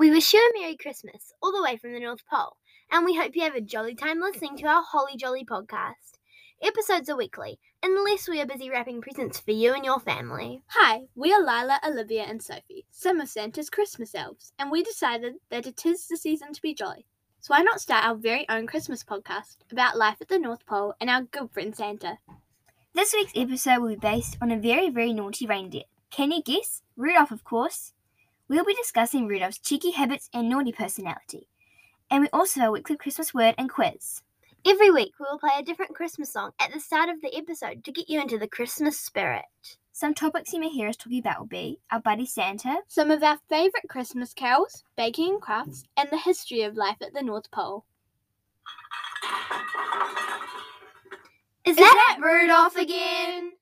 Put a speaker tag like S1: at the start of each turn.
S1: We wish you a Merry Christmas all the way from the North Pole, and we hope you have a jolly time listening to our Holly Jolly podcast. Episodes are weekly, unless we are busy wrapping presents for you and your family.
S2: Hi, we are Lila, Olivia, and Sophie, some of Santa's Christmas elves, and we decided that it is the season to be jolly. So why not start our very own Christmas podcast about life at the North Pole and our good friend Santa?
S3: This week's episode will be based on a very, very naughty reindeer. Can you guess? Rudolph, of course. We'll be discussing Rudolph's cheeky habits and naughty personality. And we also have a weekly Christmas word and quiz.
S1: Every week, we will play a different Christmas song at the start of the episode to get you into the Christmas spirit.
S3: Some topics you may hear us talking about will be our buddy Santa,
S2: Some of our favourite Christmas carols, baking and crafts, and the history of life at the North Pole.
S1: Is, that Rudolph again?